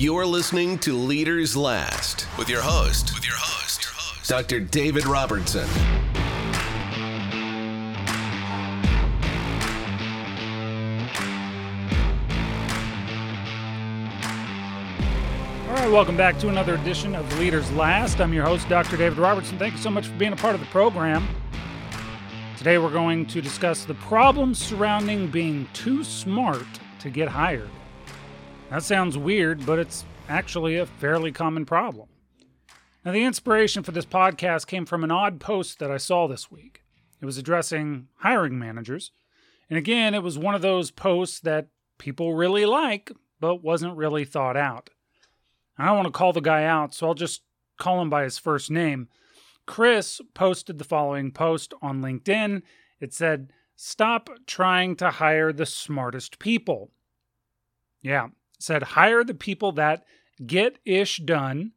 You're listening to Leaders Last with your host, with your host, Dr. David Robertson. All right, welcome back to another edition of Leaders Last. I'm your host, Dr. David Robertson. Thank you so much for being a part of the program. Today, we're going to discuss the problems surrounding being too smart to get hired. That sounds weird, but it's actually a fairly common problem. Now, the inspiration for this podcast came from an odd post that I saw this week. It was addressing hiring managers. And again, it was one of those posts that people really like, but wasn't really thought out. I don't want to call the guy out, so I'll just call him by his first name. Chris posted the following post on LinkedIn. It said, Stop trying to hire the smartest people. Yeah, said hire the people that get ish done,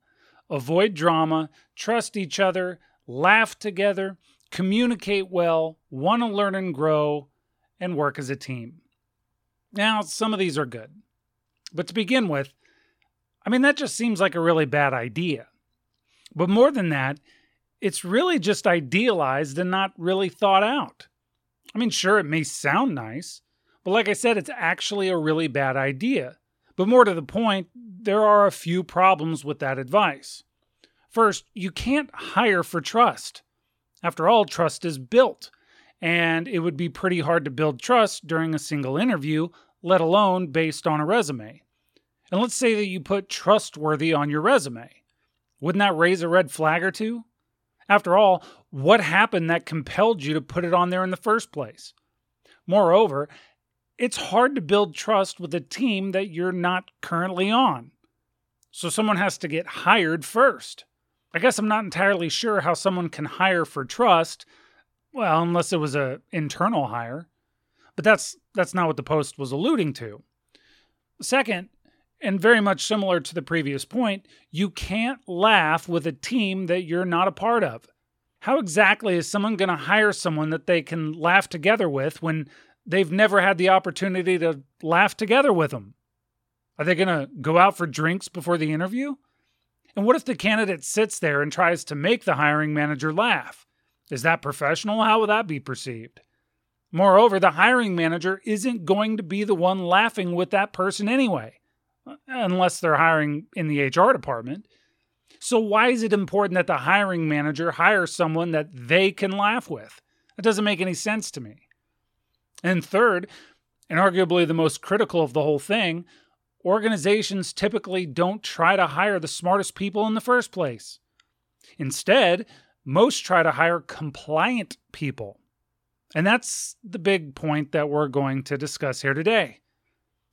avoid drama, trust each other, laugh together, communicate well, want to learn and grow, and work as a team. Now, some of these are good. But to begin with, I mean, that just seems like a really bad idea. But more than that, it's really just idealized and not really thought out. I mean, sure, it may sound nice, but like I said, it's actually a really bad idea. But more to the point, there are a few problems with that advice. First, you can't hire for trust. After all, trust is built, and it would be pretty hard to build trust during a single interview, let alone based on a resume. And let's say that you put trustworthy on your resume. Wouldn't that raise a red flag or two? After all, what happened that compelled you to put it on there in the first place? Moreover, it's hard to build trust with a team that you're not currently on. So someone has to get hired first. I guess I'm not entirely sure how someone can hire for trust, well, unless it was a internal hire. But that's that's not what the post was alluding to. Second, and very much similar to the previous point, you can't laugh with a team that you're not a part of. How exactly is someone going to hire someone that they can laugh together with when they've never had the opportunity to laugh together with them? Are they going to go out for drinks before the interview? And what if the candidate sits there and tries to make the hiring manager laugh? Is that professional? How will that be perceived? Moreover, the hiring manager isn't going to be the one laughing with that person anyway, unless they're hiring in the HR department. So, why is it important that the hiring manager hire someone that they can laugh with? That doesn't make any sense to me. And third, and arguably the most critical of the whole thing, organizations typically don't try to hire the smartest people in the first place. Instead, most try to hire compliant people. And that's the big point that we're going to discuss here today.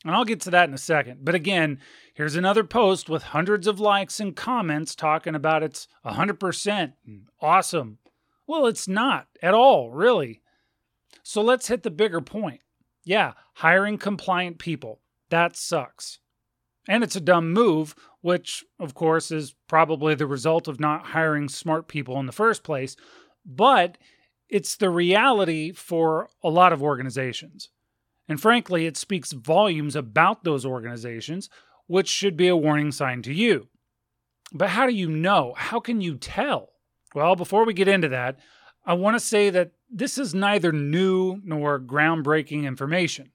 And I'll get to that in a second. But again, here's another post with hundreds of likes and comments talking about it's 100% awesome. Well, it's not at all, really. So let's hit the bigger point. Yeah, hiring compliant people. That sucks. And it's a dumb move, which, of course, is probably the result of not hiring smart people in the first place. But it's the reality for a lot of organizations. And frankly, it speaks volumes about those organizations, which should be a warning sign to you. But how do you know? How can you tell? Well, before we get into that, I want to say that this is neither new nor groundbreaking information.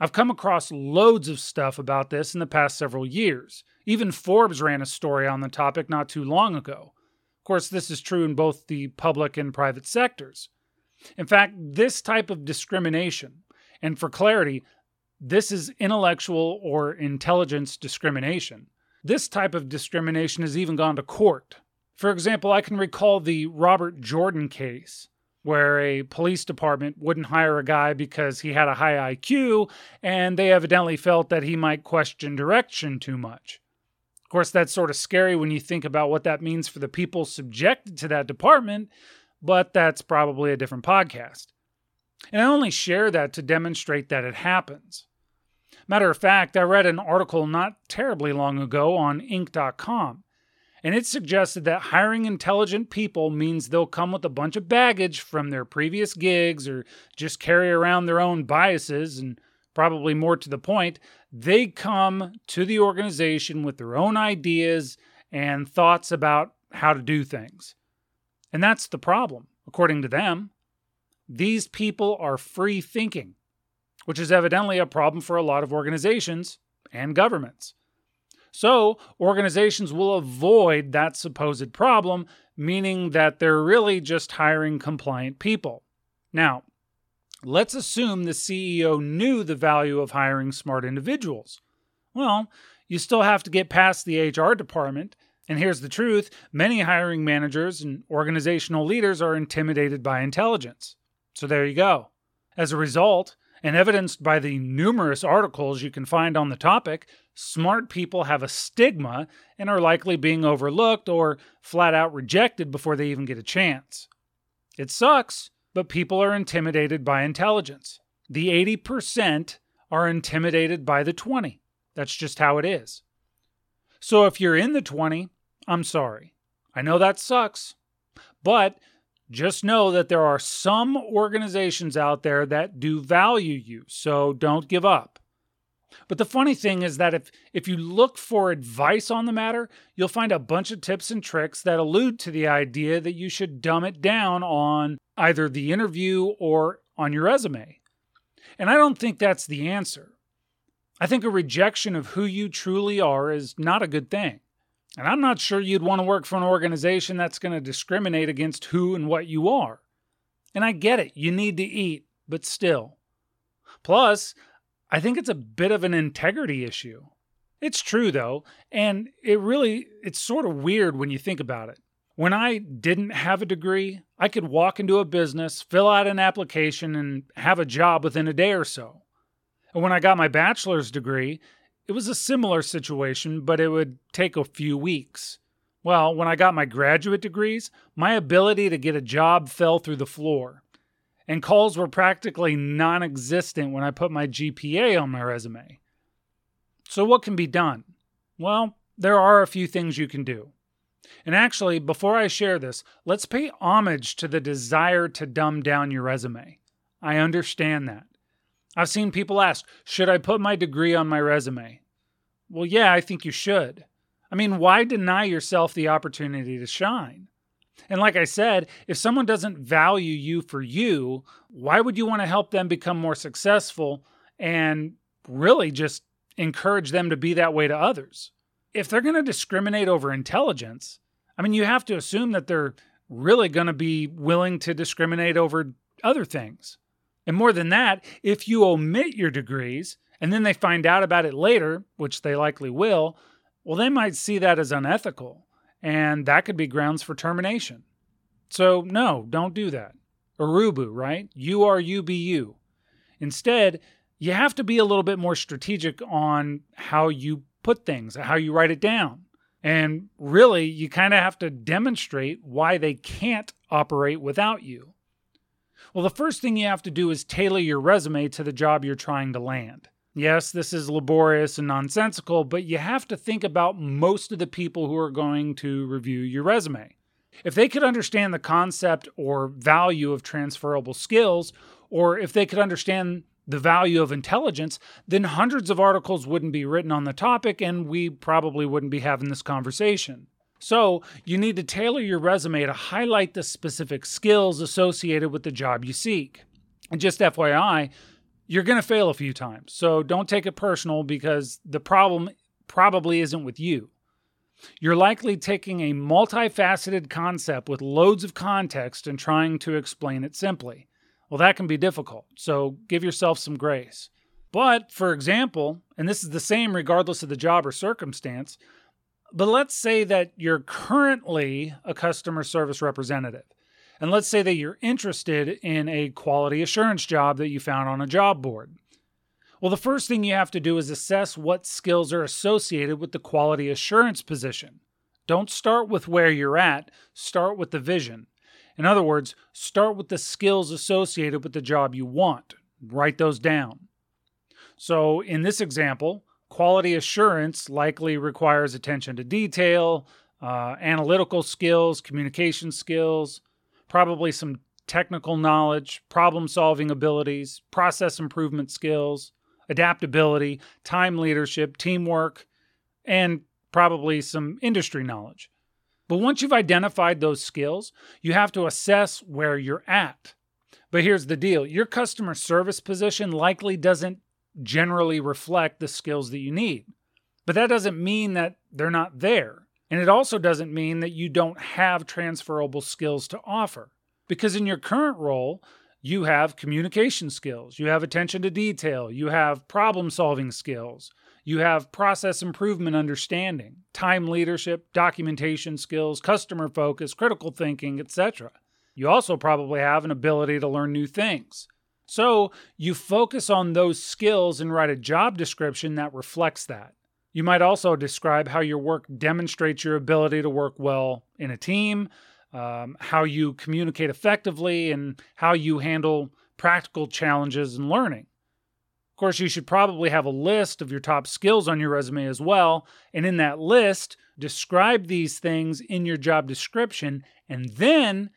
I've come across loads of stuff about this in the past several years. Even Forbes ran a story on the topic not too long ago. Of course, this is true in both the public and private sectors. In fact, this type of discrimination, and for clarity, this is intellectual or intelligence discrimination. This type of discrimination has even gone to court. For example, I can recall the Robert Jordan case where a police department wouldn't hire a guy because he had a high IQ and they evidently felt that he might question direction too much. Of course, that's sort of scary when you think about what that means for the people subjected to that department, but that's probably a different podcast. And I only share that to demonstrate that it happens. Matter of fact, I read an article not terribly long ago on Inc.com and it suggested that hiring intelligent people means they'll come with a bunch of baggage from their previous gigs or just carry around their own biases and probably more to the point, they come to the organization with their own ideas and thoughts about how to do things. And that's the problem, according to them. These people are free thinking, which is evidently a problem for a lot of organizations and governments. So, organizations will avoid that supposed problem, meaning that they're really just hiring compliant people. Now, let's assume the CEO knew the value of hiring smart individuals. Well, you still have to get past the HR department. And here's the truth many hiring managers and organizational leaders are intimidated by intelligence. So there you go. As a result, and evidenced by the numerous articles you can find on the topic, smart people have a stigma and are likely being overlooked or flat out rejected before they even get a chance. It sucks, but people are intimidated by intelligence. The 80% are intimidated by the 20. That's just how it is. So if you're in the 20, I'm sorry. I know that sucks, but just know that there are some organizations out there that do value you, so don't give up. But the funny thing is that if, if you look for advice on the matter, you'll find a bunch of tips and tricks that allude to the idea that you should dumb it down on either the interview or on your resume. And I don't think that's the answer. I think a rejection of who you truly are is not a good thing. And I'm not sure you'd want to work for an organization that's going to discriminate against who and what you are. And I get it, you need to eat, but still. Plus, I think it's a bit of an integrity issue. It's true though, and it really it's sort of weird when you think about it. When I didn't have a degree, I could walk into a business, fill out an application and have a job within a day or so. And when I got my bachelor's degree, it was a similar situation, but it would take a few weeks. Well, when I got my graduate degrees, my ability to get a job fell through the floor. And calls were practically non existent when I put my GPA on my resume. So, what can be done? Well, there are a few things you can do. And actually, before I share this, let's pay homage to the desire to dumb down your resume. I understand that. I've seen people ask, should I put my degree on my resume? Well, yeah, I think you should. I mean, why deny yourself the opportunity to shine? And like I said, if someone doesn't value you for you, why would you want to help them become more successful and really just encourage them to be that way to others? If they're going to discriminate over intelligence, I mean, you have to assume that they're really going to be willing to discriminate over other things. And more than that, if you omit your degrees and then they find out about it later, which they likely will, well, they might see that as unethical, and that could be grounds for termination. So, no, don't do that. Urubu, right? You are you. Instead, you have to be a little bit more strategic on how you put things, how you write it down. And really, you kind of have to demonstrate why they can't operate without you. Well, the first thing you have to do is tailor your resume to the job you're trying to land. Yes, this is laborious and nonsensical, but you have to think about most of the people who are going to review your resume. If they could understand the concept or value of transferable skills, or if they could understand the value of intelligence, then hundreds of articles wouldn't be written on the topic and we probably wouldn't be having this conversation. So, you need to tailor your resume to highlight the specific skills associated with the job you seek. And just FYI, you're going to fail a few times. So, don't take it personal because the problem probably isn't with you. You're likely taking a multifaceted concept with loads of context and trying to explain it simply. Well, that can be difficult, so give yourself some grace. But, for example, and this is the same regardless of the job or circumstance, but let's say that you're currently a customer service representative. And let's say that you're interested in a quality assurance job that you found on a job board. Well, the first thing you have to do is assess what skills are associated with the quality assurance position. Don't start with where you're at, start with the vision. In other words, start with the skills associated with the job you want. Write those down. So, in this example, Quality assurance likely requires attention to detail, uh, analytical skills, communication skills, probably some technical knowledge, problem solving abilities, process improvement skills, adaptability, time leadership, teamwork, and probably some industry knowledge. But once you've identified those skills, you have to assess where you're at. But here's the deal your customer service position likely doesn't generally reflect the skills that you need. But that doesn't mean that they're not there. And it also doesn't mean that you don't have transferable skills to offer. Because in your current role, you have communication skills, you have attention to detail, you have problem solving skills, you have process improvement understanding, time leadership, documentation skills, customer focus, critical thinking, etc. You also probably have an ability to learn new things. So you focus on those skills and write a job description that reflects that. You might also describe how your work demonstrates your ability to work well in a team, um, how you communicate effectively, and how you handle practical challenges and learning. Of course, you should probably have a list of your top skills on your resume as well. And in that list, describe these things in your job description, and then,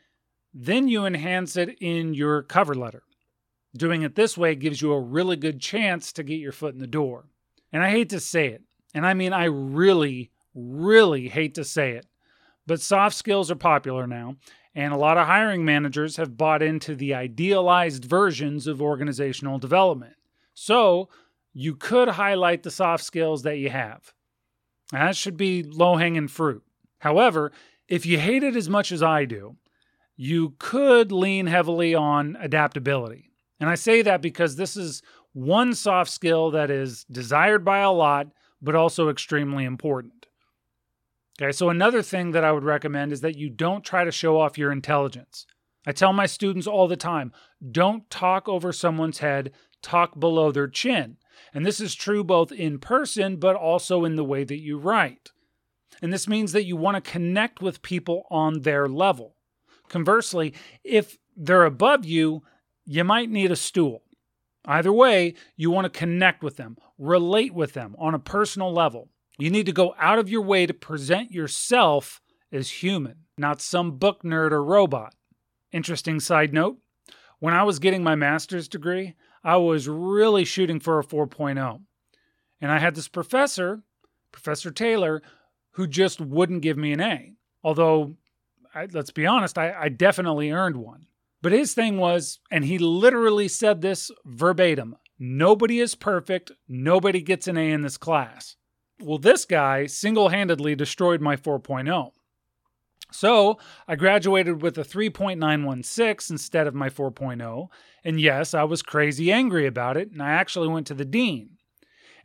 then you enhance it in your cover letter. Doing it this way gives you a really good chance to get your foot in the door. And I hate to say it, and I mean, I really, really hate to say it, but soft skills are popular now, and a lot of hiring managers have bought into the idealized versions of organizational development. So you could highlight the soft skills that you have. That should be low hanging fruit. However, if you hate it as much as I do, you could lean heavily on adaptability. And I say that because this is one soft skill that is desired by a lot, but also extremely important. Okay, so another thing that I would recommend is that you don't try to show off your intelligence. I tell my students all the time don't talk over someone's head, talk below their chin. And this is true both in person, but also in the way that you write. And this means that you want to connect with people on their level. Conversely, if they're above you, you might need a stool. Either way, you want to connect with them, relate with them on a personal level. You need to go out of your way to present yourself as human, not some book nerd or robot. Interesting side note when I was getting my master's degree, I was really shooting for a 4.0. And I had this professor, Professor Taylor, who just wouldn't give me an A. Although, I, let's be honest, I, I definitely earned one. But his thing was, and he literally said this verbatim nobody is perfect, nobody gets an A in this class. Well, this guy single handedly destroyed my 4.0. So I graduated with a 3.916 instead of my 4.0. And yes, I was crazy angry about it, and I actually went to the dean.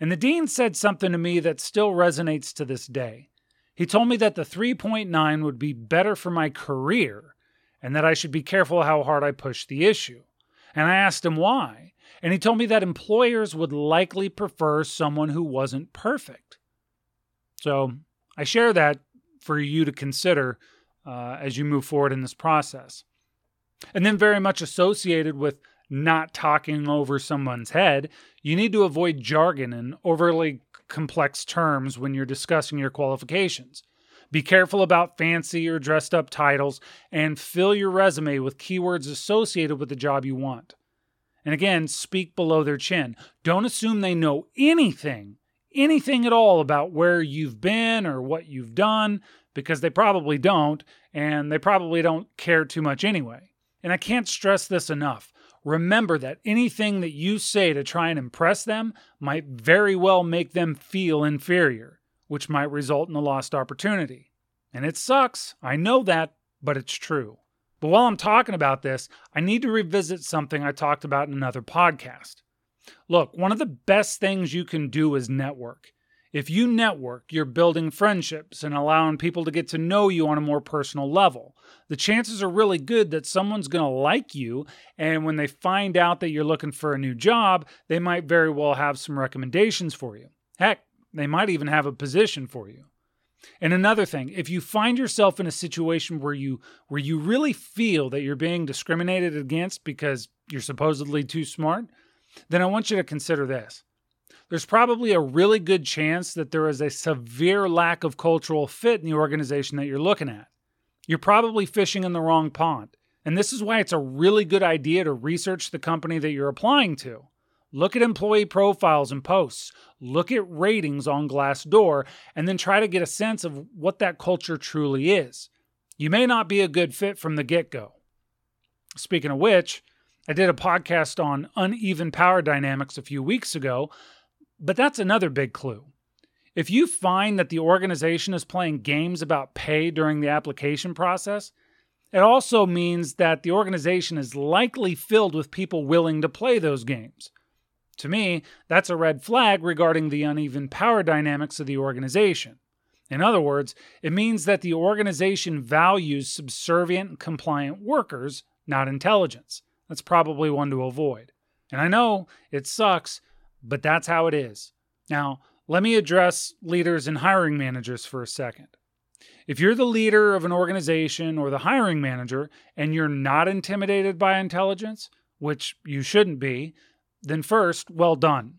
And the dean said something to me that still resonates to this day. He told me that the 3.9 would be better for my career and that I should be careful how hard I push the issue. And I asked him why. And he told me that employers would likely prefer someone who wasn't perfect. So I share that for you to consider uh, as you move forward in this process. And then, very much associated with not talking over someone's head, you need to avoid jargon and overly complex terms when you're discussing your qualifications. Be careful about fancy or dressed up titles and fill your resume with keywords associated with the job you want. And again, speak below their chin. Don't assume they know anything anything at all about where you've been or what you've done because they probably don't, and they probably don't care too much anyway. And I can't stress this enough. Remember that anything that you say to try and impress them might very well make them feel inferior, which might result in a lost opportunity. And it sucks, I know that, but it's true. But while I'm talking about this, I need to revisit something I talked about in another podcast. Look, one of the best things you can do is network. If you network, you're building friendships and allowing people to get to know you on a more personal level. The chances are really good that someone's going to like you, and when they find out that you're looking for a new job, they might very well have some recommendations for you. Heck, they might even have a position for you. And another thing, if you find yourself in a situation where you where you really feel that you're being discriminated against because you're supposedly too smart, then I want you to consider this. There's probably a really good chance that there is a severe lack of cultural fit in the organization that you're looking at. You're probably fishing in the wrong pond. And this is why it's a really good idea to research the company that you're applying to. Look at employee profiles and posts. Look at ratings on Glassdoor, and then try to get a sense of what that culture truly is. You may not be a good fit from the get go. Speaking of which, I did a podcast on uneven power dynamics a few weeks ago, but that's another big clue. If you find that the organization is playing games about pay during the application process, it also means that the organization is likely filled with people willing to play those games. To me, that's a red flag regarding the uneven power dynamics of the organization. In other words, it means that the organization values subservient and compliant workers, not intelligence. That's probably one to avoid. And I know it sucks, but that's how it is. Now, let me address leaders and hiring managers for a second. If you're the leader of an organization or the hiring manager and you're not intimidated by intelligence, which you shouldn't be, then first, well done.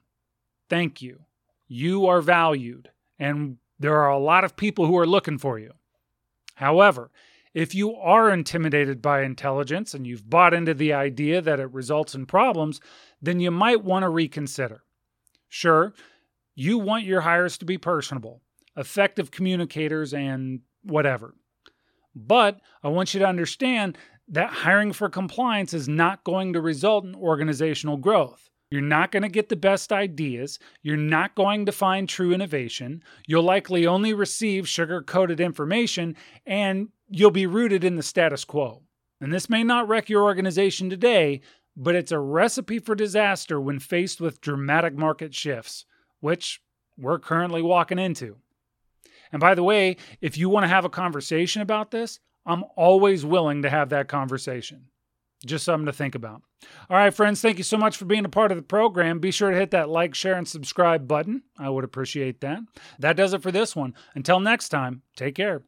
Thank you. You are valued, and there are a lot of people who are looking for you. However, if you are intimidated by intelligence and you've bought into the idea that it results in problems, then you might want to reconsider. Sure, you want your hires to be personable, effective communicators, and whatever. But I want you to understand that hiring for compliance is not going to result in organizational growth. You're not going to get the best ideas. You're not going to find true innovation. You'll likely only receive sugar coated information, and you'll be rooted in the status quo. And this may not wreck your organization today, but it's a recipe for disaster when faced with dramatic market shifts, which we're currently walking into. And by the way, if you want to have a conversation about this, I'm always willing to have that conversation. Just something to think about. All right, friends, thank you so much for being a part of the program. Be sure to hit that like, share, and subscribe button. I would appreciate that. That does it for this one. Until next time, take care.